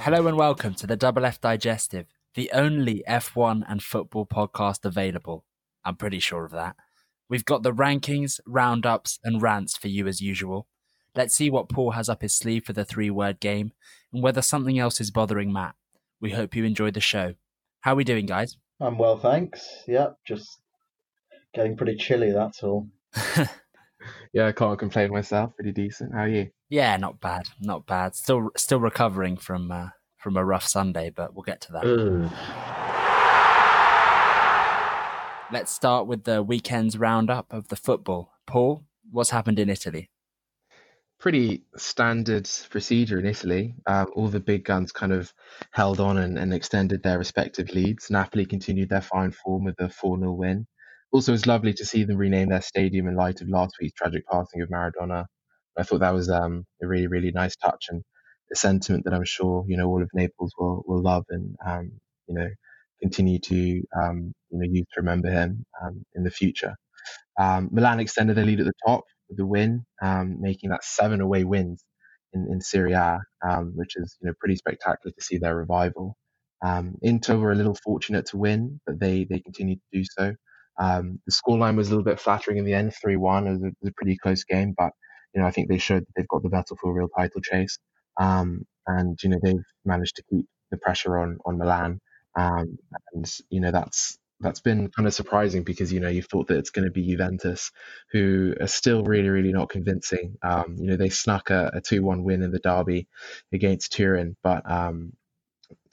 Hello and welcome to the Double F Digestive, the only F1 and football podcast available. I'm pretty sure of that. We've got the rankings, roundups, and rants for you as usual. Let's see what Paul has up his sleeve for the three word game and whether something else is bothering Matt. We hope you enjoyed the show. How are we doing, guys? I'm well, thanks. Yep, just getting pretty chilly, that's all. yeah, I can't complain myself. Pretty decent. How are you? Yeah, not bad, not bad. Still, still recovering from uh, from a rough Sunday, but we'll get to that. Ugh. Let's start with the weekend's roundup of the football. Paul, what's happened in Italy? Pretty standard procedure in Italy. Um, all the big guns kind of held on and, and extended their respective leads. Napoli continued their fine form with a 4 0 win. Also, it's lovely to see them rename their stadium in light of last week's tragic passing of Maradona. I thought that was um, a really, really nice touch and a sentiment that I'm sure you know all of Naples will will love and um, you know continue to um, you know use to remember him um, in the future. Um, Milan extended their lead at the top with the win, um, making that seven away wins in, in Serie A, which is you know pretty spectacular to see their revival. Inter were a little fortunate to win, but they they continued to do so. Um, the scoreline was a little bit flattering in the end, three one. It, it, was a pretty close game, but you know I think they showed that they've got the battle for a real title chase, and you know they've managed to keep the pressure on on Milan. Um, and you know that's that's been kind of surprising because you know you thought that it's going to be Juventus, who are still really really not convincing. Um, you know they snuck a two one win in the derby against Turin, but um,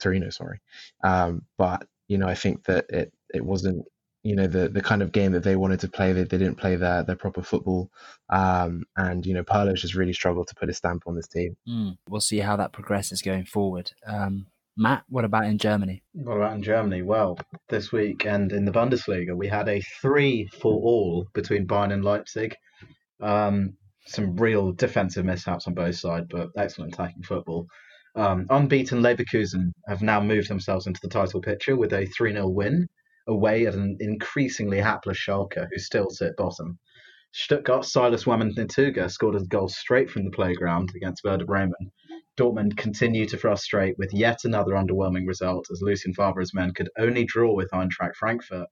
Torino, sorry. Um, but you know I think that it it wasn't you know the the kind of game that they wanted to play. They, they didn't play their their proper football, um, and you know Pirlo's just really struggled to put a stamp on this team. Mm, we'll see how that progresses going forward. Um, Matt, what about in Germany? What about in Germany? Well, this week and in the Bundesliga, we had a three for all between Bayern and Leipzig. Um, some real defensive mishaps on both sides, but excellent attacking football. Um, unbeaten Leverkusen have now moved themselves into the title picture with a 3 0 win away at an increasingly hapless Schalke, who still sit bottom. Stuttgart's Silas Wamangituka scored a goal straight from the playground against Werder Bremen. Dortmund continue to frustrate with yet another underwhelming result as Lucien Favre's men could only draw with Eintracht Frankfurt.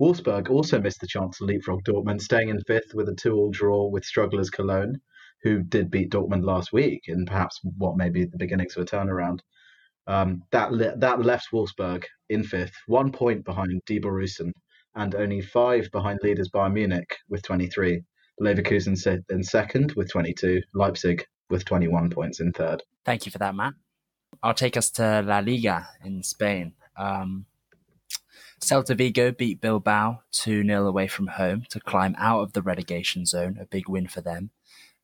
Wolfsburg also missed the chance to leapfrog Dortmund, staying in fifth with a two-all draw with strugglers Cologne, who did beat Dortmund last week in perhaps what may be the beginnings of a turnaround. Um, that le- that left Wolfsburg in fifth, one point behind Die Borussen, and only five behind leaders Bayern Munich with 23. Leverkusen sit in second with 22. Leipzig with 21 points in third. Thank you for that, Matt. I'll take us to La Liga in Spain. Um, Celta Vigo beat Bilbao 2 0 away from home to climb out of the relegation zone, a big win for them.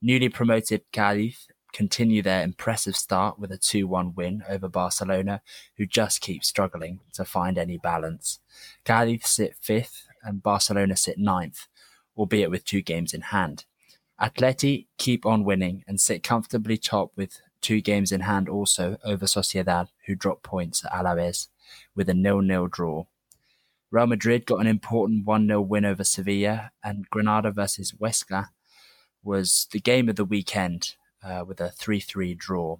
Newly promoted Cadiz continue their impressive start with a 2 1 win over Barcelona, who just keep struggling to find any balance. Cadiz sit fifth and Barcelona sit ninth, albeit with two games in hand. Atleti keep on winning and sit comfortably top with two games in hand also over Sociedad, who drop points at Alaves with a nil-nil draw. Real Madrid got an important 1-0 win over Sevilla, and Granada versus Huesca was the game of the weekend uh, with a 3 3 draw.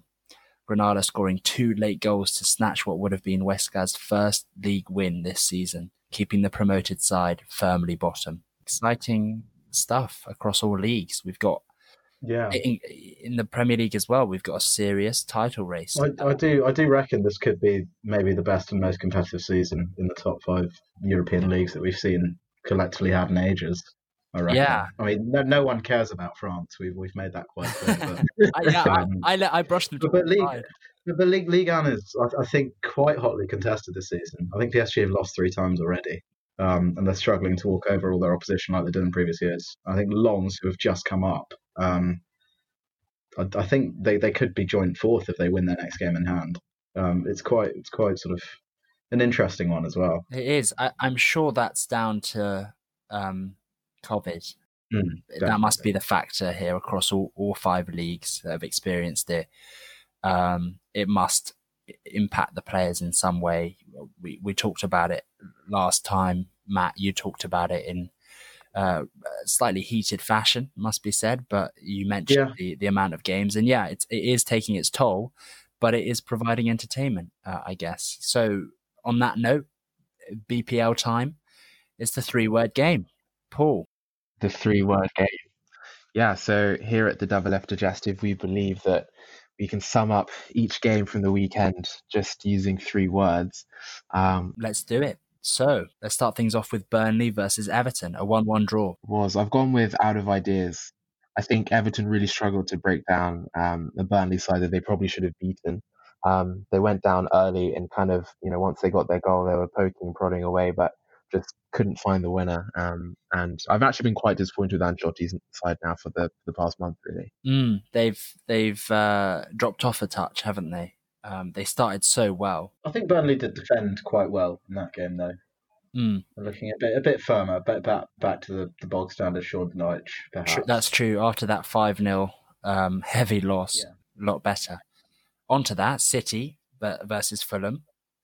Granada scoring two late goals to snatch what would have been Huesca's first league win this season, keeping the promoted side firmly bottom. Exciting stuff across all leagues. We've got yeah in, in the Premier League as well. We've got a serious title race. I, I, do I do reckon this could be maybe the best and most competitive season in the top five European leagues that we've seen collectively have in ages. I reckon. Yeah. I mean, no, no one cares about France. We've we've made that quite clear. But, I, yeah, um, I, I, I brushed them. But, League, but League League is, I, I, think, quite hotly contested this season. I think PSG have lost three times already, um, and they're struggling to walk over all their opposition like they did in previous years. I think Lens, who have just come up, um, I, I, think they, they could be joint fourth if they win their next game in hand. Um, it's quite it's quite sort of an interesting one as well. It is. I, am sure that's down to um, COVID. Mm, that must be the factor here across all, all five leagues that have experienced it. Um, it must impact the players in some way. We we talked about it last time, Matt. You talked about it in uh, slightly heated fashion, must be said. But you mentioned Yeah. the, the amount of games, and yeah, it's, it is taking its toll, but it is providing entertainment, uh, I guess. So, on that note, BPL time is the three word game. Paul. The three word game. Yeah, so here at the Double F Digestive, we believe that we can sum up each game from the weekend just using three words. Um, Let's do it. So, let's start things off with Burnley versus Everton, a 1 1 draw. was I've gone with out of ideas. I think Everton really struggled to break down um, the Burnley side that they probably should have beaten. Um, they went down early and kind of, you know, once they got their goal, they were poking and prodding away, but just couldn't find the winner. Um, and I've actually been quite disappointed with Ancelotti's side now for the the past month, really. Mm, they've they've uh, dropped off a touch, haven't they? Um, they started so well. I think Burnley did defend quite well in that game, though. Mm, looking a bit a bit firmer, but back back to the, the bog standard Sean Dyche, perhaps. that's true. After that 5 0 um, heavy loss, Yeah. a lot better. Onto that, City versus Fulham,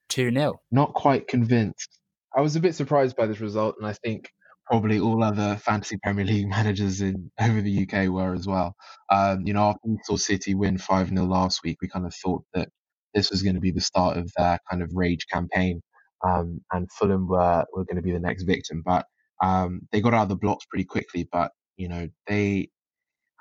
2 0. Not quite convinced. I was a bit surprised by this result, and I think probably all other fantasy Premier League managers in over the UK were as well. Um, you know, after we saw City win 5 0 last week, we kind of thought that this was going to be the start of their kind of rage campaign, um, and Fulham were, were going to be the next victim. But um, they got out of the blocks pretty quickly, but, you know, they.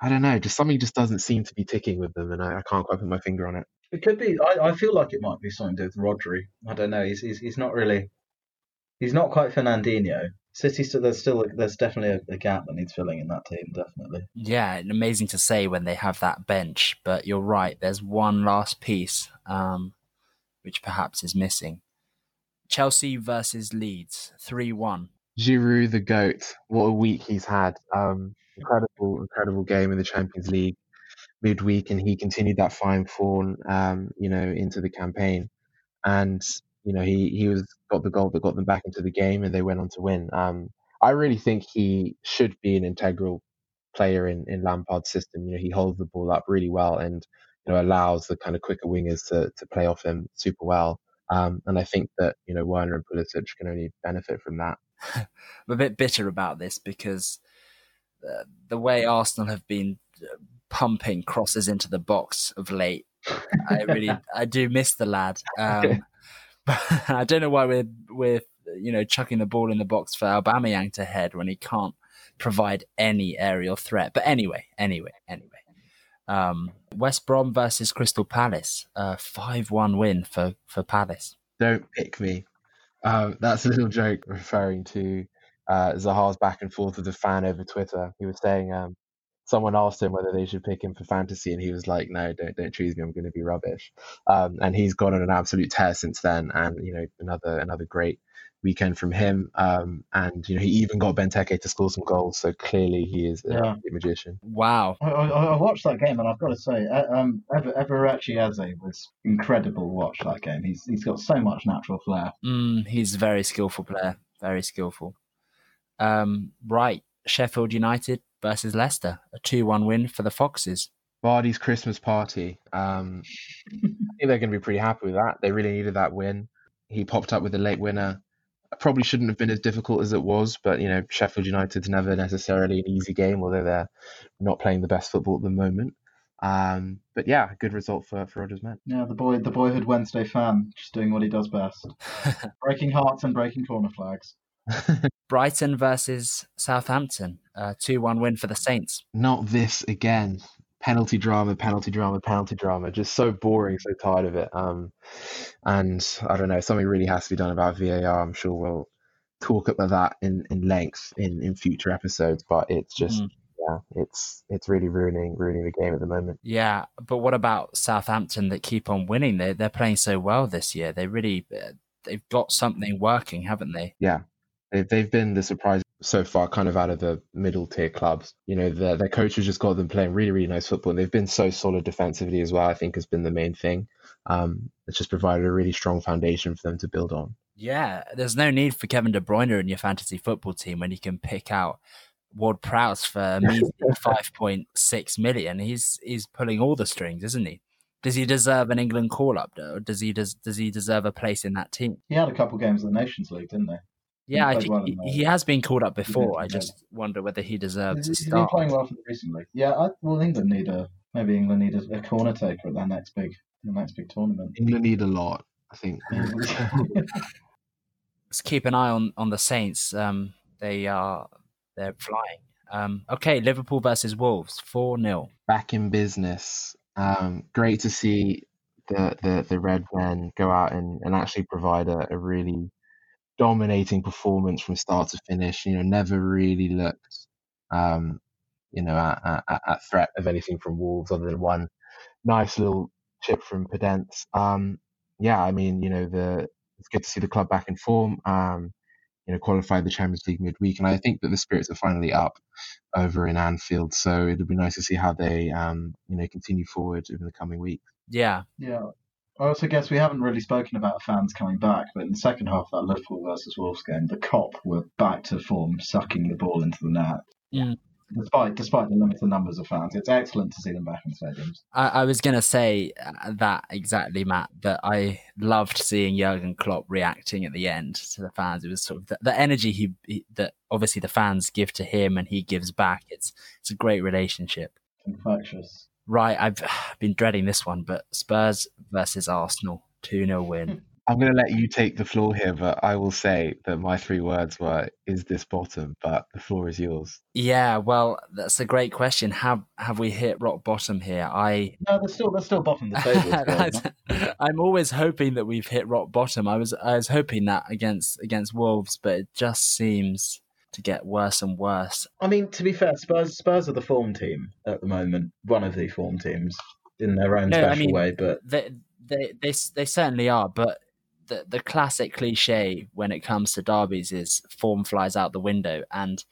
I don't know, just something just doesn't seem to be ticking with them, and I, I can't quite put my finger on it. It could be. I, I feel like it might be something to do with Rodri. I don't know. He's he's, he's not really. He's not quite Fernandinho. City still there's still there's definitely a, a gap that needs filling in that team. Definitely. Yeah, and amazing to say when they have that bench, but you're right. There's one last piece, um, which perhaps is missing. Chelsea versus Leeds, 3 1. Giroud, the goat, what a week he's had. Um, incredible, incredible game in the Champions League midweek, and he continued that fine form, um, you know, into the campaign. And you know, he he was got the goal that got them back into the game, and they went on to win. Um, I really think he should be an integral player in in Lampard's system. You know, he holds the ball up really well, and you know, allows the kind of quicker wingers to to play off him super well. Um, and I think that you know Werner and Pulisic can only benefit from that. I'm a bit bitter about this because uh, the way Arsenal have been uh, pumping crosses into the box of late, I really I do miss the lad. Um, I don't know why we're we're you know chucking the ball in the box for Aubameyang to head when he can't provide any aerial threat. But anyway, anyway, anyway. Um, West Brom versus Crystal Palace, five-one win for for Palace. Don't pick me. Um, that's a little joke referring to uh, Zaha's back and forth with a fan over Twitter. He was saying um, someone asked him whether they should pick him for fantasy, and he was like, "No, don't don't choose me. I'm going to be rubbish." Um, and he's gone on an absolute tear since then. And you know, another another great weekend from him. Um, and you know, he even got Benteke to score some goals. So clearly, he is a Yeah. magician. Wow, I, I, I watched that game and I've got to say, uh, um, Ever Eberechi Eze was incredible. Watch that game. He's he's got so much natural flair. Mm, he's a very skillful player. Very skillful. Um, right, Sheffield United versus Leicester, a two-one win for the Foxes. Vardy's Christmas party. Um, I think they're going to be pretty happy with that. They really needed that win. He popped up with a late winner. Probably shouldn't have been as difficult as it was, but you know Sheffield United's never necessarily an easy game, although they're not playing the best football at the moment. Um, but yeah, good result for for Rodgers men. Yeah, the boy, the boyhood Wednesday fan, just doing what he does best, breaking hearts and breaking corner flags. Brighton versus Southampton, a two-one win for the Saints. not this again. Penalty drama, penalty drama, penalty drama. Just so boring, so tired of it. Um, and I don't know, something really has to be done about VAR. I'm sure we'll talk about that in, in length in, in future episodes. But it's just, Mhm. yeah, it's it's really ruining ruining the game at the moment. Yeah, but what about Southampton that keep on winning? They they're playing so well this year. They really uh, they've got something working, haven't they? Yeah, they've they've been the surprise so far, kind of out of the middle tier clubs. You know, their their coach has just got them playing really really nice football, and they've been so solid defensively as well. I think has been the main thing. Um, it's just provided a really strong foundation for them to build on. Yeah, there's no need for Kevin De Bruyne in your fantasy football team when you can pick out Ward Prowse for a five point six million. He's he's pulling all the strings, isn't he? Does he deserve an England call up though? Does he does does he deserve a place in that team? He had a couple games in the Nations League, didn't he? Yeah, I think well he, he has been called up before. I yeah. just wonder whether he deserves to He's been playing well for them recently. Yeah, I, well, England need a maybe England need a, a corner taker at their next big the next big tournament. England need a lot, I think. Let's keep an eye on on the Saints. Um, they are they're flying. Um, okay, Liverpool versus Wolves, four 0 Back in business. Um, great to see the, the, the Red Men go out and, and actually provide a, a really dominating performance from start to finish. You know, never really looked, um, you know, at, at, at threat of anything from Wolves other than one nice little chip from Podence. Um, yeah, I mean, you know, the it's good to see the club back in form. Um, you know, qualified the Champions League midweek, and I think that the spirits are finally up over in Anfield. So it'll be nice to see how they, um, you know, continue forward in the coming weeks. Yeah, yeah. I also guess we haven't really spoken about fans coming back, but in the second half of that Liverpool versus Wolves game, the Kop were back to form, sucking the ball into the net. Mm. Despite despite the limited numbers of fans, it's excellent to see them back in stadiums. I, I was gonna say uh, that exactly, Matt. That I loved seeing Jurgen Klopp reacting at the end to the fans. It was sort of the, the energy he, he that obviously the fans give to him and he gives back. It's it's a great relationship. Infectious. Right, I've been dreading this one, but Spurs versus Arsenal, two 0 win. Hmm. I'm going to let you take the floor here, but I will say that my three words were, "Is this bottom?" But the floor is yours. Yeah, well, that's a great question. Have have we hit rock bottom here? I No, they're still they're still bottom of the table. I'm always hoping that we've hit rock bottom. I was I was hoping that against against Wolves, but it just seems to get worse and worse. I mean, to be fair, Spurs Spurs are the form team at the moment, one of the form teams in their own No, I special mean- way. But They they they they certainly are, but the the classic cliche when it comes to derbies is form flies out the window, and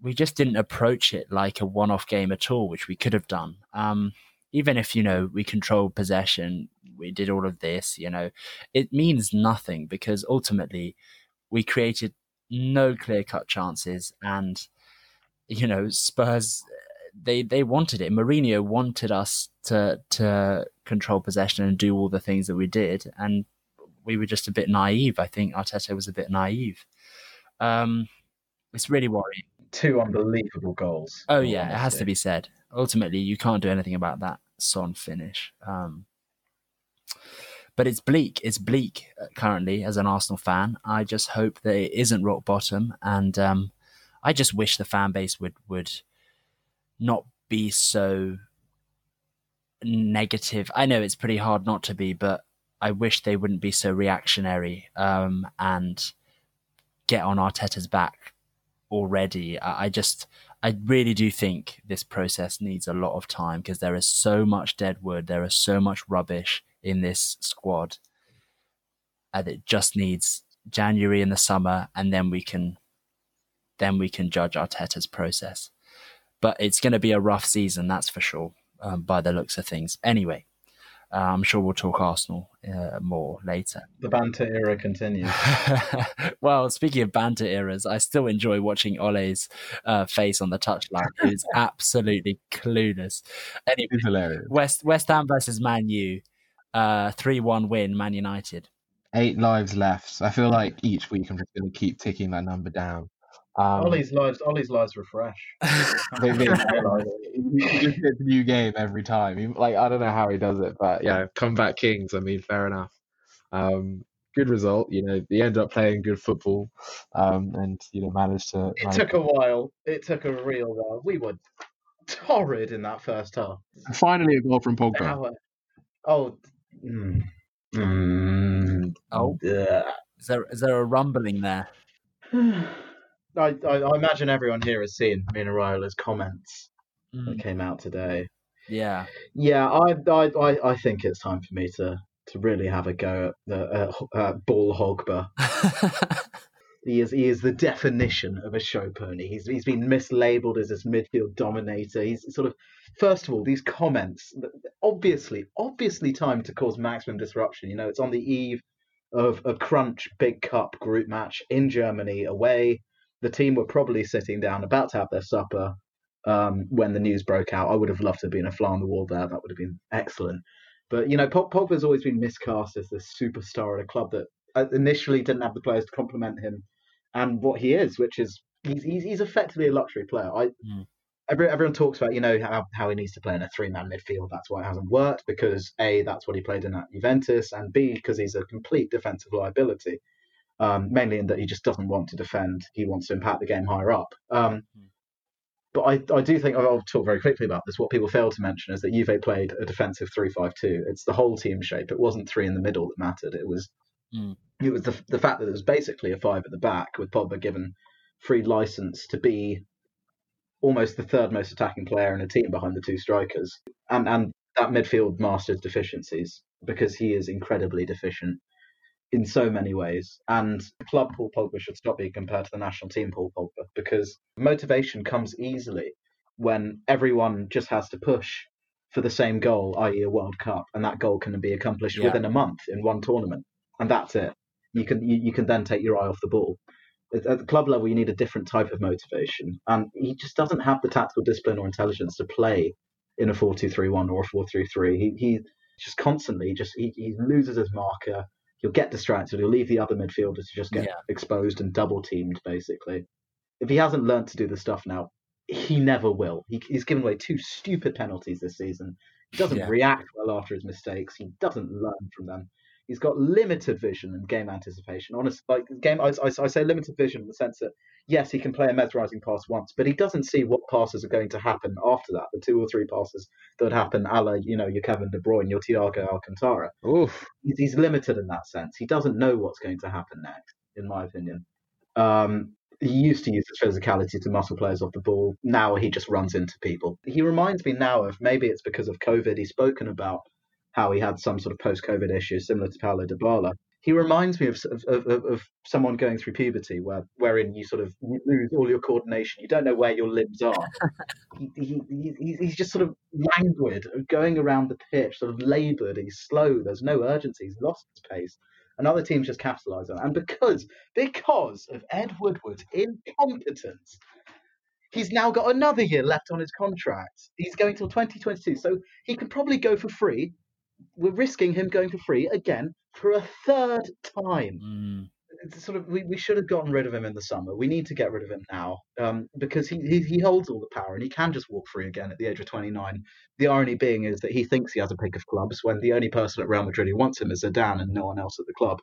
we just didn't approach it like a one off game at all, which we could have done. Um, even if you know we controlled possession, we did all of this. You know, it means nothing because ultimately we created no clear cut chances, and you know Spurs they they wanted it. Mourinho wanted us to to control possession and do all the things that we did, and we were just a bit naive. I think Arteta was a bit naive. Um, it's really worrying. two unbelievable goals. Oh yeah, it has to be said. Ultimately, you can't do anything about that Son finish. Um, but it's bleak. It's bleak uh, currently as an Arsenal fan. I just hope that it isn't rock bottom, and um, I just wish the fan base would would not be so negative. I know it's pretty hard not to be, but I wish they wouldn't be so reactionary um, and get on Arteta's back already. I, I just, I really do think this process needs a lot of time because there is so much dead wood, there is so much rubbish in this squad, and it just needs January in the summer, and then we can, then we can judge Arteta's process. But it's going to be a rough season, that's for sure, um, by the looks of things. Anyway, uh, I'm sure we'll talk Arsenal uh, more later. The banter era continues. well, speaking of banter eras, I still enjoy watching Ole's uh, face on the touchline. He's absolutely clueless. Anyway, West West Ham versus Man U, three one win, Man United. Eight lives left. I feel like each week I'm just going to keep ticking that number down. Um, Ole's lives, Ole's lives refresh. they, they, he just a new game every time. Like I don't know how he does it, but yeah, comeback kings. I mean, fair enough. Um, good result. You know, they ended up playing good football, um, and you know managed to. It managed- took a while. It took a real while. We were torrid in that first half. finally a goal from Pogba. Our- oh, mm, mm, Oh. yeah. Is there is there a rumbling there? I, I, I imagine everyone here has seen Mino Raiola's comments Mm, that came out today. yeah, Yeah, I, I, I, I think it's time for me to, to really have a go at the uh, uh, Ball Hogba. He is he is the definition of a show pony. He's he's been mislabeled as this midfield dominator. He's sort of first of all these comments obviously obviously timed to cause maximum disruption. You know, it's on the eve of a crunch big cup group match in Germany away. The team were probably sitting down about to have their supper um, when the news broke out. I would have loved to have been a fly on the wall there. That would have been excellent. But you know, Pog- Pogba's always been miscast as the superstar at a club that uh, initially didn't have the players to complement him and what he is, which is he's he's, he's effectively a luxury player. I Mm. every, everyone talks about you know how, how he needs to play in a three man midfield. That's why it hasn't worked because a that's what he played in at Juventus, and b because he's a complete defensive liability. Um, mainly in that he just doesn't want to defend; he wants to impact the game higher up. Um, Mm. but I, I do think I'll talk very quickly about this. What people fail to mention is that Juve played a defensive three-five-two. It's the whole team shape. It wasn't three in the middle that mattered. It was Mm. it was the the fact that it was basically a five at the back with Pogba given free license to be almost the third most attacking player in a team behind the two strikers, and and that midfield masters deficiencies because he is incredibly deficient in so many ways. And club Paul Pogba should stop being compared to the national team Paul Pogba because motivation comes easily when everyone just has to push for the same goal, i.e., a World Cup, and that goal can be accomplished Yeah. within a month in one tournament, and that's it. You can you, you can then take your eye off the ball. At at the club level, you need a different type of motivation, and he just doesn't have the tactical discipline or intelligence to play in a four-two-three-one or a four-three-three. He he just constantly just he, he loses his marker. He'll get distracted. He'll leave the other midfielders to just get Yeah. exposed and double teamed. Basically, if he hasn't learned to do the stuff now, he never will. He, he's given away two stupid penalties this season. He doesn't Yeah. react well after his mistakes. He doesn't learn from them. He's got limited vision and game anticipation. Honest, like game, I, I, I say limited vision in the sense that yes, he can play a mesmerizing pass once, but he doesn't see what passes are going to happen after that. The two or three passes that would happen, a la, you know, your Kevin De Bruyne, your Thiago Alcantara. Oof. He's, he's limited in that sense. He doesn't know what's going to happen next, in my opinion. Um, he used to use his physicality to muscle players off the ball. Now he just runs into people. He reminds me now of maybe it's because of COVID. He's spoken about how he had some sort of post-COVID issues similar to Paulo Dybala. He reminds me of, of, of, of someone going through puberty, where wherein you sort of lose all your coordination. You don't know where your limbs are. he, he, he, he's- he's just sort of languid, going around the pitch, sort of laboured. He's slow. There's no urgency. He's lost his pace. And other teams just capitalise on it. And because because of Ed Woodward's incompetence, he's now got another year left on his contract. He's going till 2022, so he can probably go for free. We're risking him going for free again for a third time Mm. it's sort of we, we should have gotten rid of him in the summer. We need to get rid of him now um, because he, he he holds all the power and he can just walk free again at the age of 29. The irony being is that he thinks he has a pick of clubs when the only person at Real Madrid who wants him is Zidane and no one else at the club.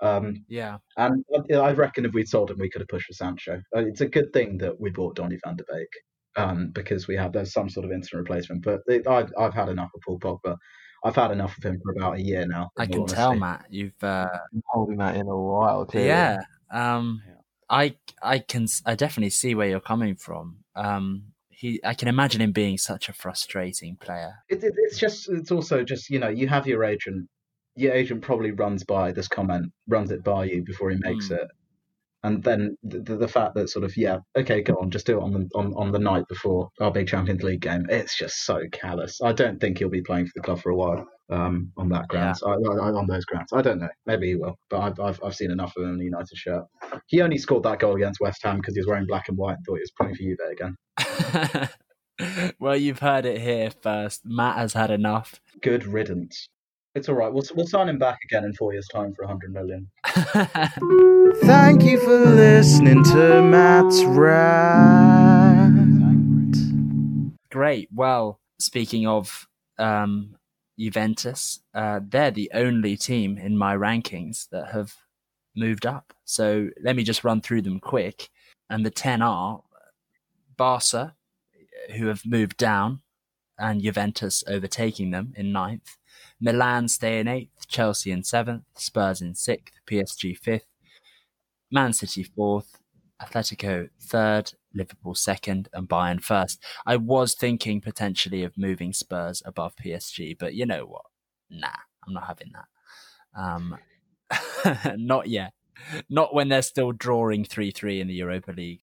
Um, Yeah. and I- I reckon if we'd sold him, we could have pushed for Sancho. Uh, It's a good thing that we bought Donny van de Beek um, because we have there's some sort of instant replacement. But it, I've I've had enough of Paul Pogba. I've had enough of him for about a year now. I can all tell. Matt. You've uh, Been holding that in a while too. yeah. Um, Yeah. I I can I definitely see where you're coming from. Um, he I can imagine him being such a frustrating player. It, it, it's just it's also just you know you have your agent your agent probably runs by this comment runs it by you before he makes Mm. it and then the, the, fact that sort of yeah okay go on just do it on the on, on the night before our big Champions League game it's just so callous. I don't think he'll be playing for the club for a while um on that grounds. I, I, on those grounds. I don't know. Maybe he will but I've, I've, I've seen enough of him in the United shirt. He only scored that goal against West Ham because he was wearing black and white and thought he was playing for Juve again. Well, you've heard it here first. Matt has had enough. good riddance it's all right we'll, we'll sign him back again in four years time for 100 million Thank you for listening to Matt's Rant. Great. Well, speaking of um, Juventus, uh, they're the only team in my rankings that have moved up. So let me just run through them quick. And the 10 are Barca, who have moved down, and Juventus overtaking them in ninth. Milan stay in eighth, Chelsea in seventh, Spurs in sixth, PSG fifth, Man City fourth, Atletico third, Liverpool second, and Bayern first. I was thinking potentially of moving Spurs above PSG, but you know what? Nah, I'm not having that. Um, not yet. Not when they're still drawing 3 3 in the Europa League.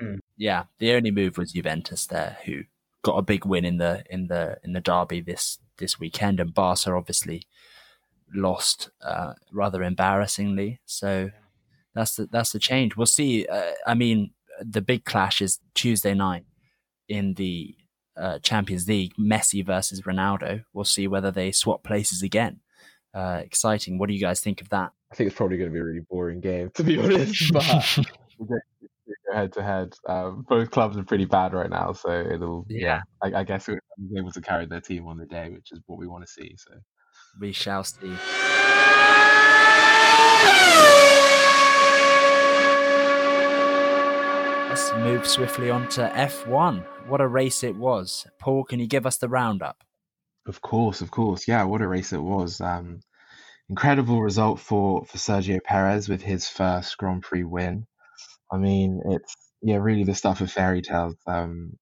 Mm. Yeah, the only move was Juventus there, who got a big win in the in the in the derby this this weekend, and Barca obviously lost uh, rather embarrassingly. So that's the that's the change. We'll see. Uh, I mean, the big clash is Tuesday night in the uh, Champions League. Messi versus Ronaldo. We'll see whether they swap places again. Uh, exciting. What do you guys think of that? I think it's probably going to be a really boring game, to be honest. But head to head. Both clubs are pretty bad right now, so it'll yeah. I, I guess it was able to carry their team on the day, which is what we want to see. So we shall see. Let's move swiftly on to F1. What a race it was. Paul, can you give us the roundup? Of course, of course. Yeah, what a race it was. Um, incredible result for, for Sergio Perez with his first Grand Prix win. I mean, it's yeah, really the stuff of fairy tales. Um,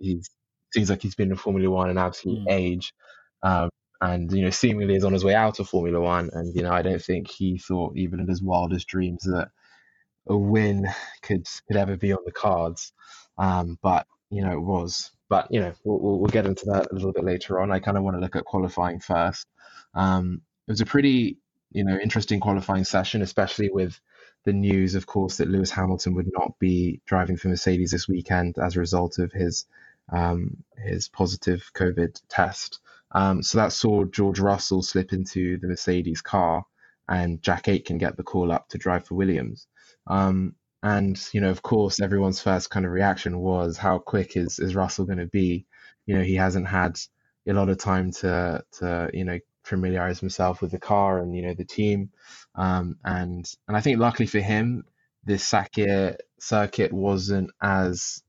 he's seems like he's been in Formula One an absolute mm. age, um, and you know, seemingly is on his way out of Formula One. And you know, I don't think he thought even in his wildest dreams that a win could could ever be on the cards. Um, but you know, it was. But you know, we'll, we'll get into that a little bit later on. I kind of want to look at qualifying first. Um, it was a pretty you know interesting qualifying session, especially with the news, of course, that Lewis Hamilton would not be driving for Mercedes this weekend as a result of his um, his positive COVID test. Um, so that saw George Russell slip into the Mercedes car, and Jack Aitken get the call up to drive for Williams. Um, and you know, of course, everyone's first kind of reaction was, "How quick is is Russell going to be?" You know, he hasn't had a lot of time to to you know familiarize himself with the car and you know the team. Um, and and I think luckily for him, this Sakhir circuit wasn't as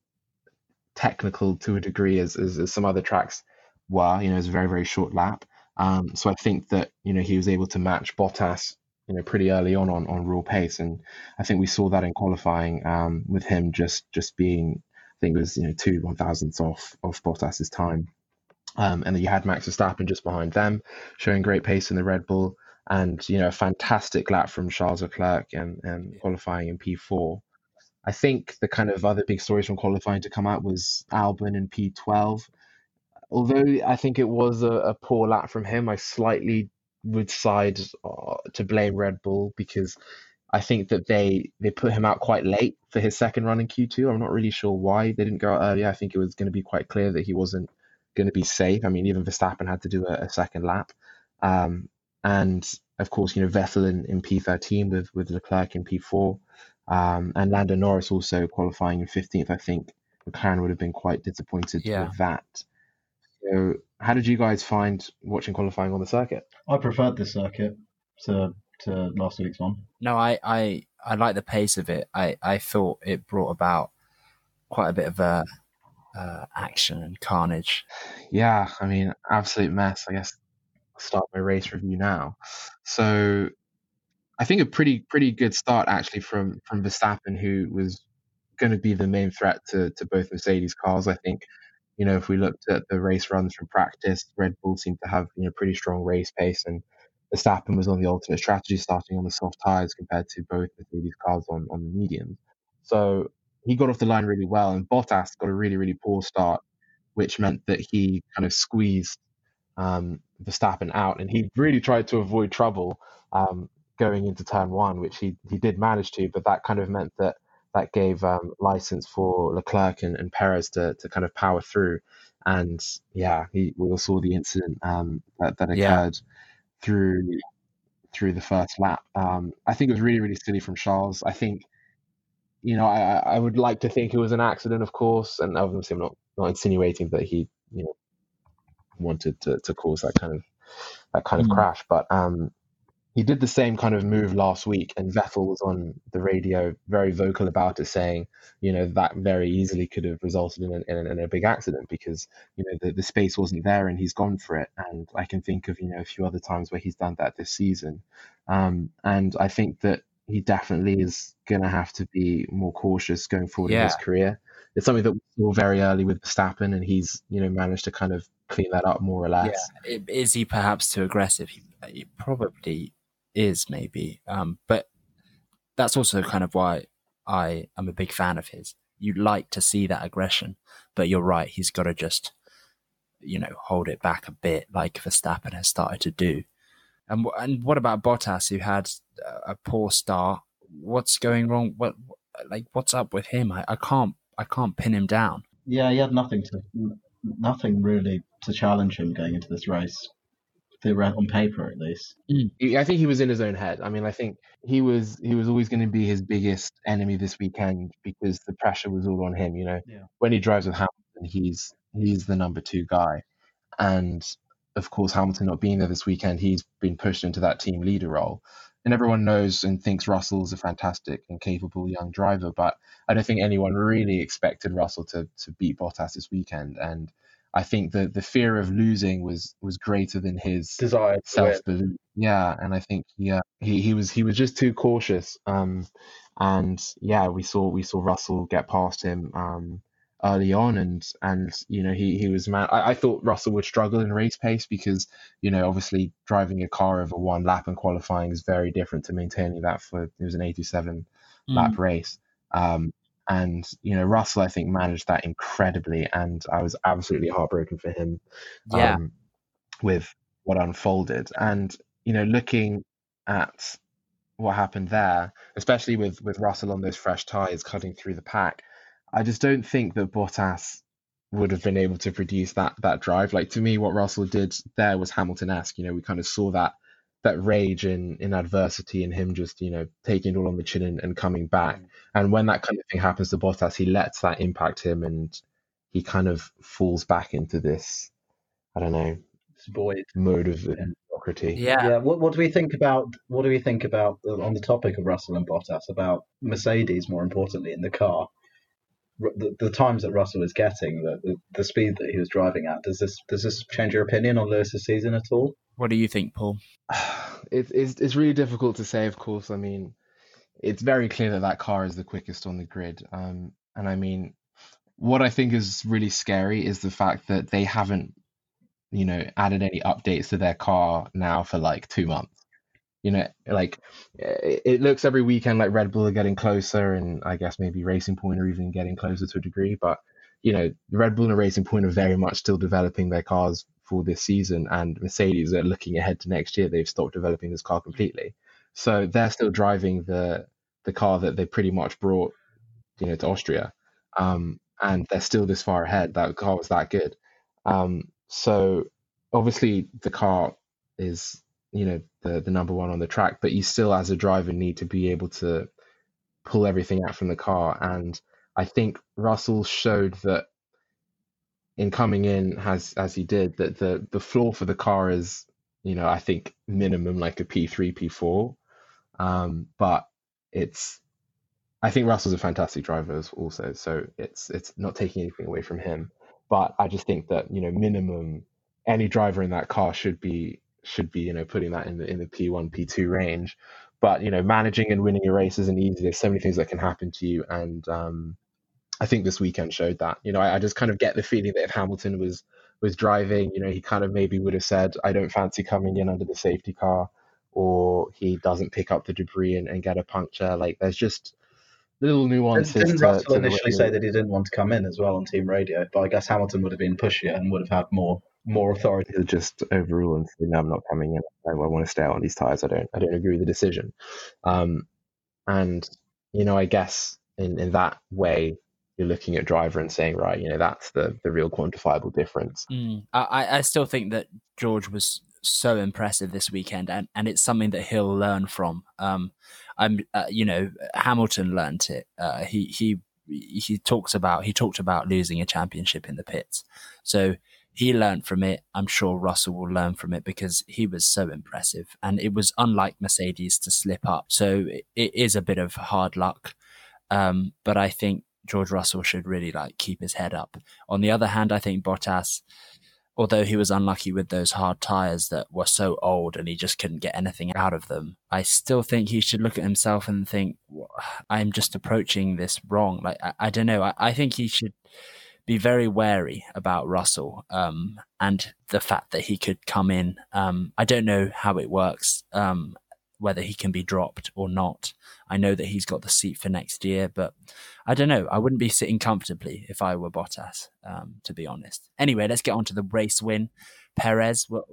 technical to a degree as, as, as some other tracks were. You know, it's a very very short lap. Um, so I think that you know he was able to match Bottas you know pretty early on on, on raw pace, and I think we saw that in qualifying um, with him just just being I think it was you know two one thousandths off of Bottas's time. Um, and then you had Max Verstappen just behind them, showing great pace in the Red Bull, and you know a fantastic lap from Charles Leclerc and, and qualifying in P4. I think the kind of other big stories from qualifying to come out was Albon and P12. Although I think it was a, a poor lap from him, I slightly would side uh, to blame Red Bull because I think that they they put him out quite late for his second run in Q2. I'm not really sure why they didn't go out earlier. I think it was going to be quite clear that he wasn't going to be safe. I mean, even Verstappen had to do a, a second lap. Um, and of course, you know, Vettel in, in P13 with, with Leclerc in P4. Um, and Lando Norris also qualifying in 15th. I think McLaren would have been quite disappointed yeah. with that. So, how did you guys find watching qualifying on the circuit? I preferred this circuit to to last week's one. No, I I, I like the pace of it. I, I thought it brought about quite a bit of a uh, action and carnage. Yeah, I mean, absolute mess. I guess I'll start my race review now. So, I think a pretty pretty good start actually from from Verstappen, who was going to be the main threat to to both Mercedes cars. I think you know if we looked at the race runs from practice, Red Bull seemed to have you know pretty strong race pace, and Verstappen was on the alternate strategy, starting on the soft tires compared to both Mercedes cars on on the mediums. So he got off the line really well, and Bottas got a really really poor start, which meant that he kind of squeezed um, Verstappen out, and he really tried to avoid trouble um, going into turn one, which he he did manage to, but that kind of meant that that gave um, license for Leclerc and, and Perez to to kind of power through, and yeah, he, we all saw the incident um, that that occurred yeah. through through the first lap. Um, I think it was really really silly from Charles. I think you know, I, I would like to think it was an accident, of course, and obviously I'm not, not insinuating that he, you know, wanted to, to cause that kind of that kind mm. of crash, but um, he did the same kind of move last week, and Vettel was on the radio very vocal about it, saying, you know, that very easily could have resulted in, in, in a big accident because you know the, the space wasn't there, and he's gone for it. And I can think of you know a few other times where he's done that this season, um, and I think that he definitely is going to have to be more cautious going forward yeah. in his career. It's something that we saw very early with Verstappen, and he's you know managed to kind of clean that up more or less. Yeah. Is he perhaps too aggressive? He, he probably is, maybe. Um, but that's also kind of why I am a big fan of his. You like to see that aggression, but you're right. He's got to just, you know, hold it back a bit, like Verstappen has started to do. And and what about Bottas, who had a poor start? What's going wrong? What like what's up with him? I, I can't I can't pin him down. Yeah, he had nothing to nothing really to challenge him going into this race. On paper at least. Hmm. I think he was in his own head. I mean, I think he was he was always going to be his biggest enemy this weekend because the pressure was all on him. You know, Yeah. when he drives with Hamilton, he's he's the number two guy, and of course, Hamilton not being there this weekend, he's been pushed into that team leader role. And everyone knows and thinks Russell's a fantastic and capable young driver, but I don't think anyone really expected Russell to to beat Bottas this weekend. And I think the the fear of losing was was greater than his Desire to self belief. Yeah, and I think yeah, he he was he was just too cautious. Um, and yeah, we saw we saw Russell get past him um early on, and and you know he he was man. I, I thought Russell would struggle in race pace because you know obviously driving a car over one lap and qualifying is very different to maintaining that for it was an 87 lap race. Um, and you know Russell, I think managed that incredibly, and I was absolutely heartbroken for him Yeah. um, with what unfolded. And you know, looking at what happened there, especially with with Russell on those fresh tires cutting through the pack, I just don't think that Bottas would have been able to produce that that drive. Like to me, what Russell did there was Hamilton-esque. You know, we kind of saw that that rage in in adversity and him just you know taking it all on the chin and, and coming back. Mm. And when that kind of thing happens to Bottas, he lets that impact him and he kind of falls back into this, I don't know, It's void. mode of Yeah. mediocrity. Yeah. Yeah. What What do we think about What do we think about on the topic of Russell and Bottas about Mercedes? More importantly, in the car, the, the times that Russell was getting, the, the the speed that he was driving at. Does this Does this change your opinion on Lewis's season at all? What do you think, Paul? It's, it's it's really difficult to say. Of course, I mean, it's very clear that that car is the quickest on the grid. Um, and I mean, what I think is really scary is the fact that they haven't, you know, added any updates to their car now for like two months. You know, like it, it looks every weekend like Red Bull are getting closer, and I guess maybe Racing Point are even getting closer to a degree. But you know, Red Bull and Racing Point are very much still developing their cars for this season, and Mercedes are looking ahead to next year. They've stopped developing this car completely, so they're still driving the the car that they pretty much brought, you know, to Austria, um, and they're still this far ahead. That car was that good, um, so obviously the car is you know the the number one on the track, but you still as a driver need to be able to pull everything out from the car, and I think Russell showed that in coming in as as he did that the the floor for the car is you know I think minimum like a P3 P4 um but it's I think Russell's a fantastic driver also so it's it's not taking anything away from him. But I just think that you know minimum any driver in that car should be should be you know putting that in the in the P1 P2 range. But you know managing and winning a race isn't easy. There's so many things that can happen to you. And um I think this weekend showed that. You know, I, I just kind of get the feeling that if Hamilton was was driving, you know, he kind of maybe would have said, "I don't fancy coming in under the safety car," or he doesn't pick up the debris and, and get a puncture. Like, there's just little nuances. Didn't to, Russell to initially say that he didn't want to come in as well on team radio? But I guess Hamilton would have been pushier and would have had more more authority. he'll just overrule and say, "No, I'm not coming in. I, I want to stay out on these tires. I don't. I don't agree with the decision." Um, and you know, I guess in in that way, you're looking at driver and saying, right, you know, that's the the real quantifiable difference. Mm. I, I- still think that George was so impressive this weekend, and, and it's something that he'll learn from. Um, I'm, uh, you know, Hamilton learnt it. Uh, he he he talks about he talked about losing a championship in the pits, so he learned from it. I'm sure Russell will learn from it because he was so impressive, and it was unlike Mercedes to slip up. So it, it is a bit of hard luck, um, but I think George Russell should really like keep his head up. On the other hand, I think Bottas, although he was unlucky with those hard tires that were so old and he just couldn't get anything out of them, I still think he should look at himself and think, I'm just approaching this wrong. Like, I, I don't know. I, I think he should be very wary about Russell um, and the fact that he could come in. Um, I don't know how it works, um, whether he can be dropped or not. I know that he's got the seat for next year, but I don't know. I wouldn't be sitting comfortably if I were Bottas, um, to be honest. Anyway, let's get on to the race win. Perez, well,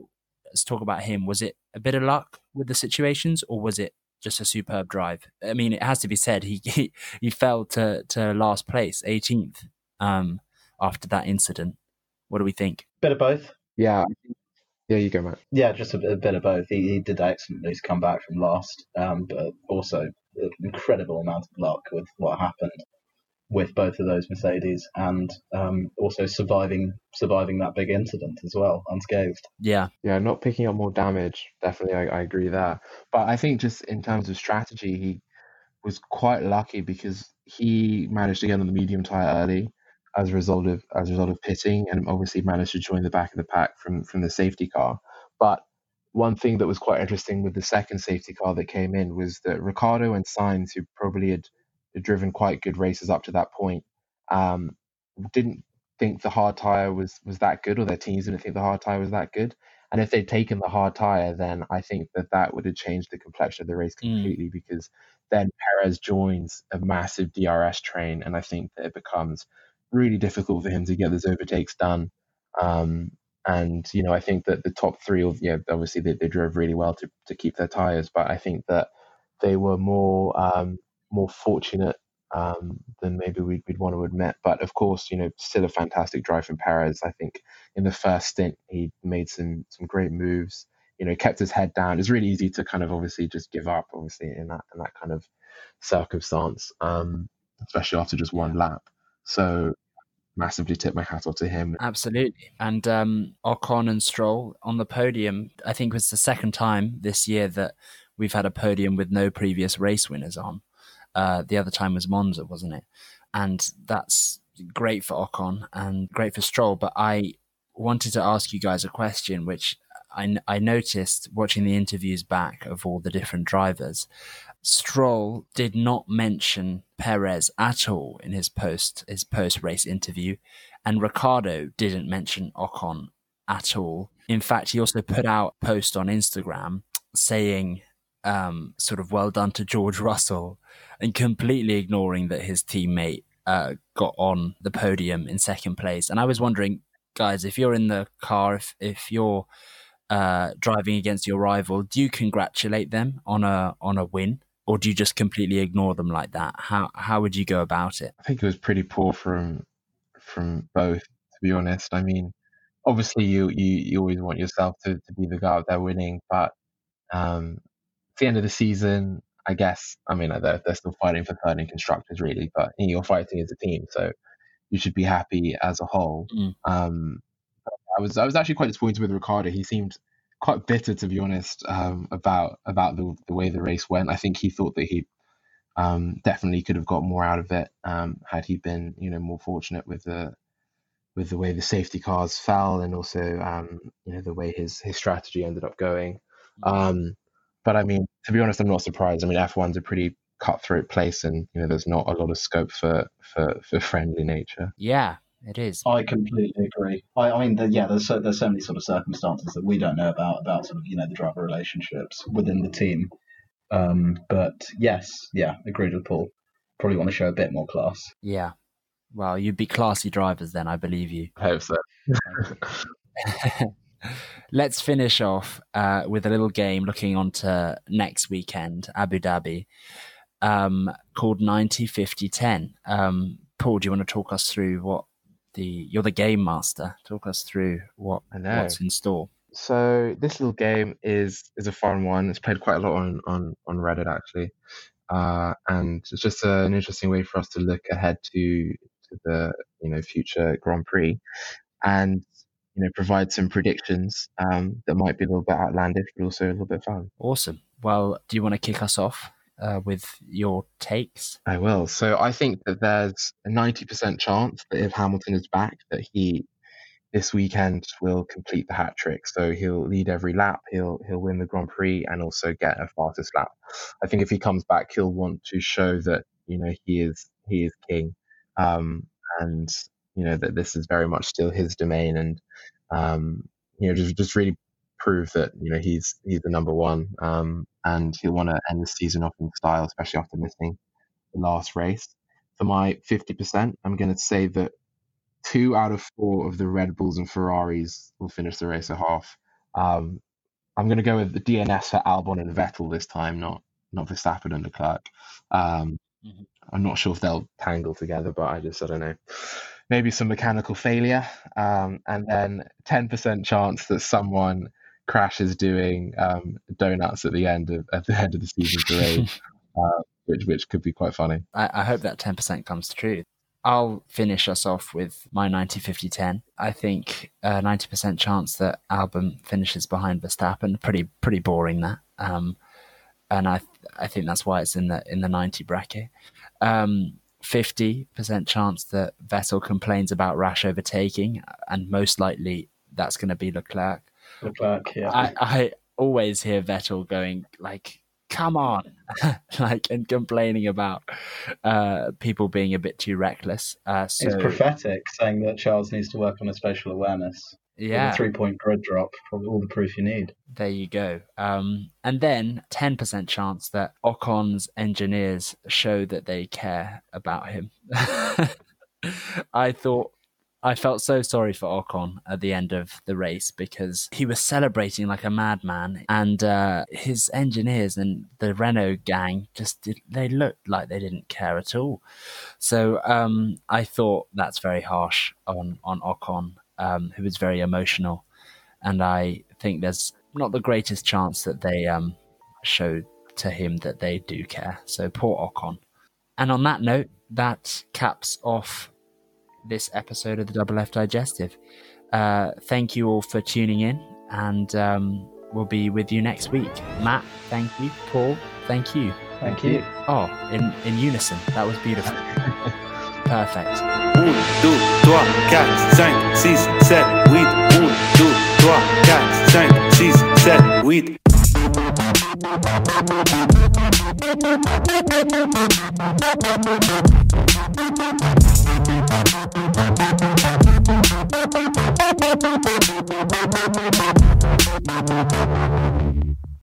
let's talk about him. Was it a bit of luck with the situations, or was it just a superb drive? I mean, it has to be said he he, he fell to, to last place, 18th, um, after that incident. What do we think? Bit of both. Yeah, Yeah, you go, Matt. Yeah, just a, a bit of both. He, he did excellently to come back from last, um, but also an incredible amount of luck with what happened with both of those Mercedes, and um, also surviving surviving that big incident as well, unscathed. Yeah, Yeah, not picking up more damage. Definitely, I, I agree there. But I think just in terms of strategy, he was quite lucky because he managed to get on the medium tire early as a result of as a result of pitting, and obviously managed to join the back of the pack from from the safety car. But one thing that was quite interesting with the second safety car that came in was that Ricciardo and Sainz, who probably had, had driven quite good races up to that point, um, didn't think the hard tire was was that good, or their teams didn't think the hard tire was that good. And if they'd taken the hard tire, then I think that that would have changed the complexion of the race Mm. completely because then Perez joins a massive DRS train, and I think that it becomes really difficult for him to get those overtakes done. Um, and you know, I think that the top three, of yeah, obviously they, they drove really well to to keep their tires, but I think that they were more um, more fortunate um, than maybe we'd, we'd want to admit. But of course, you know, still a fantastic drive from Perez. I think in the first stint he made some some great moves. You know, kept his head down. It's really easy to kind of obviously just give up, obviously in that in that kind of circumstance, um, especially after just one lap. So massively tip my hat off to him. absolutely. And um, Ocon and Stroll on the podium, I think was the second time this year that we've had a podium with no previous race winners on. Uh, the other time was Monza, wasn't it? And that's great for Ocon and great for Stroll. But I wanted to ask you guys a question, which I, I noticed watching the interviews back of all the different drivers. Stroll did not mention Perez at all in his post his post race interview, and Ricciardo didn't mention Ocon at all. In fact, he also put out a post on Instagram saying, um, "sort of well done to George Russell," and completely ignoring that his teammate uh, got on the podium in second place. And I was wondering, guys, if you're in the car, if if you're uh, driving against your rival, do you congratulate them on a on a win, or do you just completely ignore them like that? How how would you go about it? I think it was pretty poor from from both, to be honest. I mean, obviously you you, you always want yourself to, to be the guy out there winning, but um, at the end of the season, I guess, I mean, they're, they're still fighting for third in constructors, really, but you're fighting as a team, so you should be happy as a whole. Mm. Um, I was I was actually quite disappointed with Ricciardo. He seemed quite bitter, to be honest, um, about about the the way the race went. I think he thought that he um, definitely could have got more out of it um, had he been, you know, more fortunate with the with the way the safety cars fell and also um, you know the way his his strategy ended up going. Um, but I mean, to be honest, I'm not surprised. I mean, F1's a pretty cutthroat place, and you know, there's not a lot of scope for for, for friendly nature. Yeah, it is. I completely agree. I, I mean, the, yeah, there's so, there's so many sort of circumstances that we don't know about about sort of you know the driver relationships within the team. Um, but yes, yeah, agreed with Paul. Probably want to show a bit more class. Yeah. Well, you'd be classy drivers then, I believe you. I hope so. Let's finish off uh, with a little game looking on to next weekend, Abu Dhabi, um, called 90 50 10. Um, Paul, do you want to talk us through what the you're the game master? Talk us through what what's in store. So this little game is is a fun one. It's played quite a lot on on on Reddit actually, uh, and it's just a, an interesting way for us to look ahead to to the you know future Grand Prix, and you know provide some predictions um, that might be a little bit outlandish, but also a little bit fun. Awesome. Well, do you want to kick us off uh, with your takes? I will. So I think that there's a ninety percent chance that if Hamilton is back, that he this weekend will complete the hat trick. So he'll lead every lap, he'll he'll win the Grand Prix, and also get a fastest lap. I think if he comes back, he'll want to show that you know he is he is king, um, and you know that this is very much still his domain, and um, you know just just really prove that you know he's he's the number one, um, and he'll want to end the season off in style, especially after missing the last race. For my fifty percent, I'm going to say that two out of four of the Red Bulls and Ferraris will finish the race at half. Um, I'm going to go with the DNS for Albon and Vettel this time, not not Verstappen and Leclerc. Um, Mhm. I'm not sure if they'll tangle together, but I just I don't know. maybe some mechanical failure, um, and then 10% chance that someone crashes doing um, donuts at the end of at the end of the season parade, uh, which which could be quite funny. I, I hope that 10% comes true. I'll finish us off with my 90 50 10. I think a 90% chance that Albon finishes behind Verstappen. Pretty pretty boring that. Um, and I I think that's why it's in the in the 90 bracket. Um, 50% chance that Vettel complains about rash overtaking, and most likely that's going to be Leclerc. Leclerc, yeah. I, I always hear Vettel going like, "Come on," like and complaining about uh, people being a bit too reckless. Uh, so It's prophetic, saying that Charles needs to work on his spatial awareness. yeah, Three point grid drop, probably all the proof you need. there you go. Um, and then ten percent chance that Ocon's engineers show that they care about him. I thought I felt so sorry for Ocon at the end of the race because he was celebrating like a madman, and uh, his engineers and the Renault gang just did, they looked like they didn't care at all. So um, I thought that's very harsh on on Ocon, um, who was very emotional, and I think there's not the greatest chance that they um, to him that they do care. So poor Ocon. And on that note, that caps off this episode of the Double F Digestive. Uh, thank you all for tuning in, and um, we'll be with you next week. Matt, thank you. Paul, thank you. Thank you. Oh, in, in unison. That was beautiful. Perfect. 1, 2, 3, 4, 5, 6, 7, 8. 1, 2, 3, 4, 5, 6, 7, 8. Thank you.